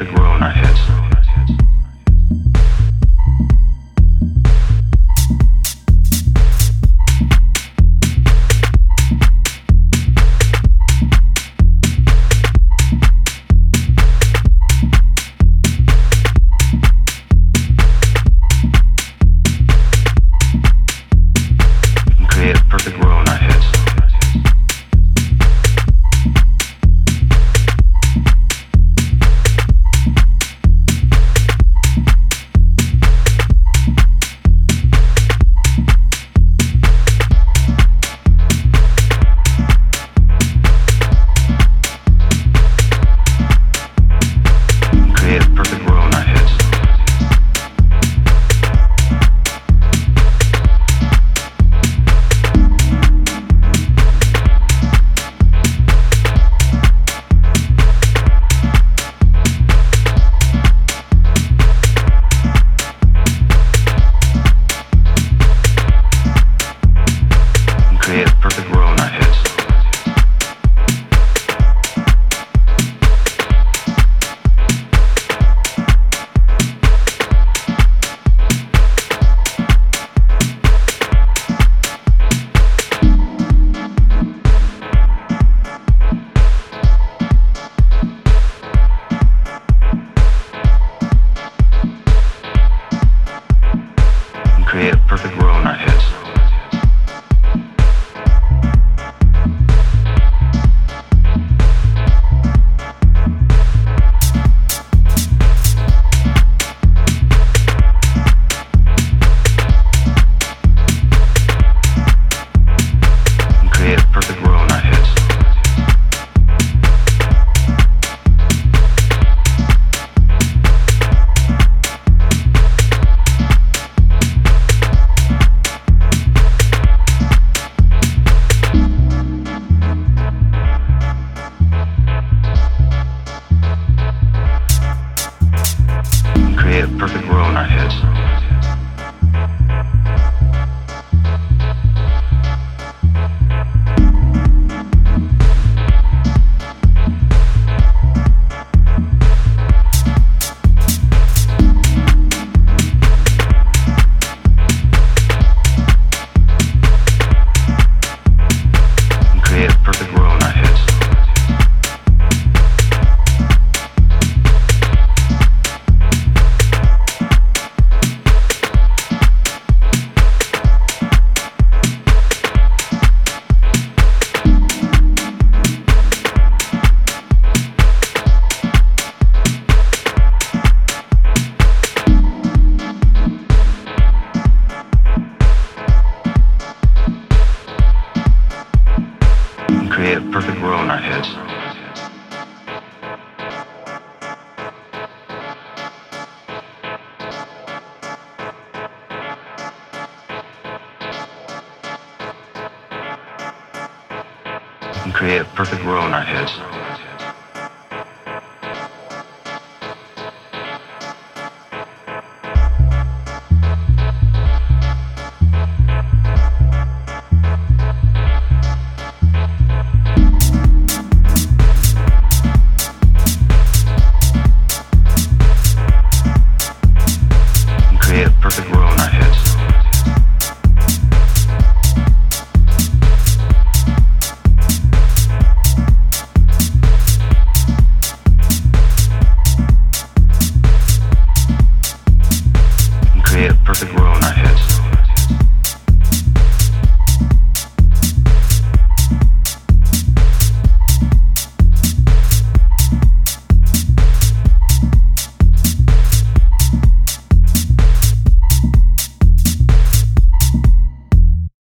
perfect world in our heads. create a perfect world in our heads. create a perfect world in our heads. a perfect world in our heads. and create a perfect world in our heads. Create a perfect world.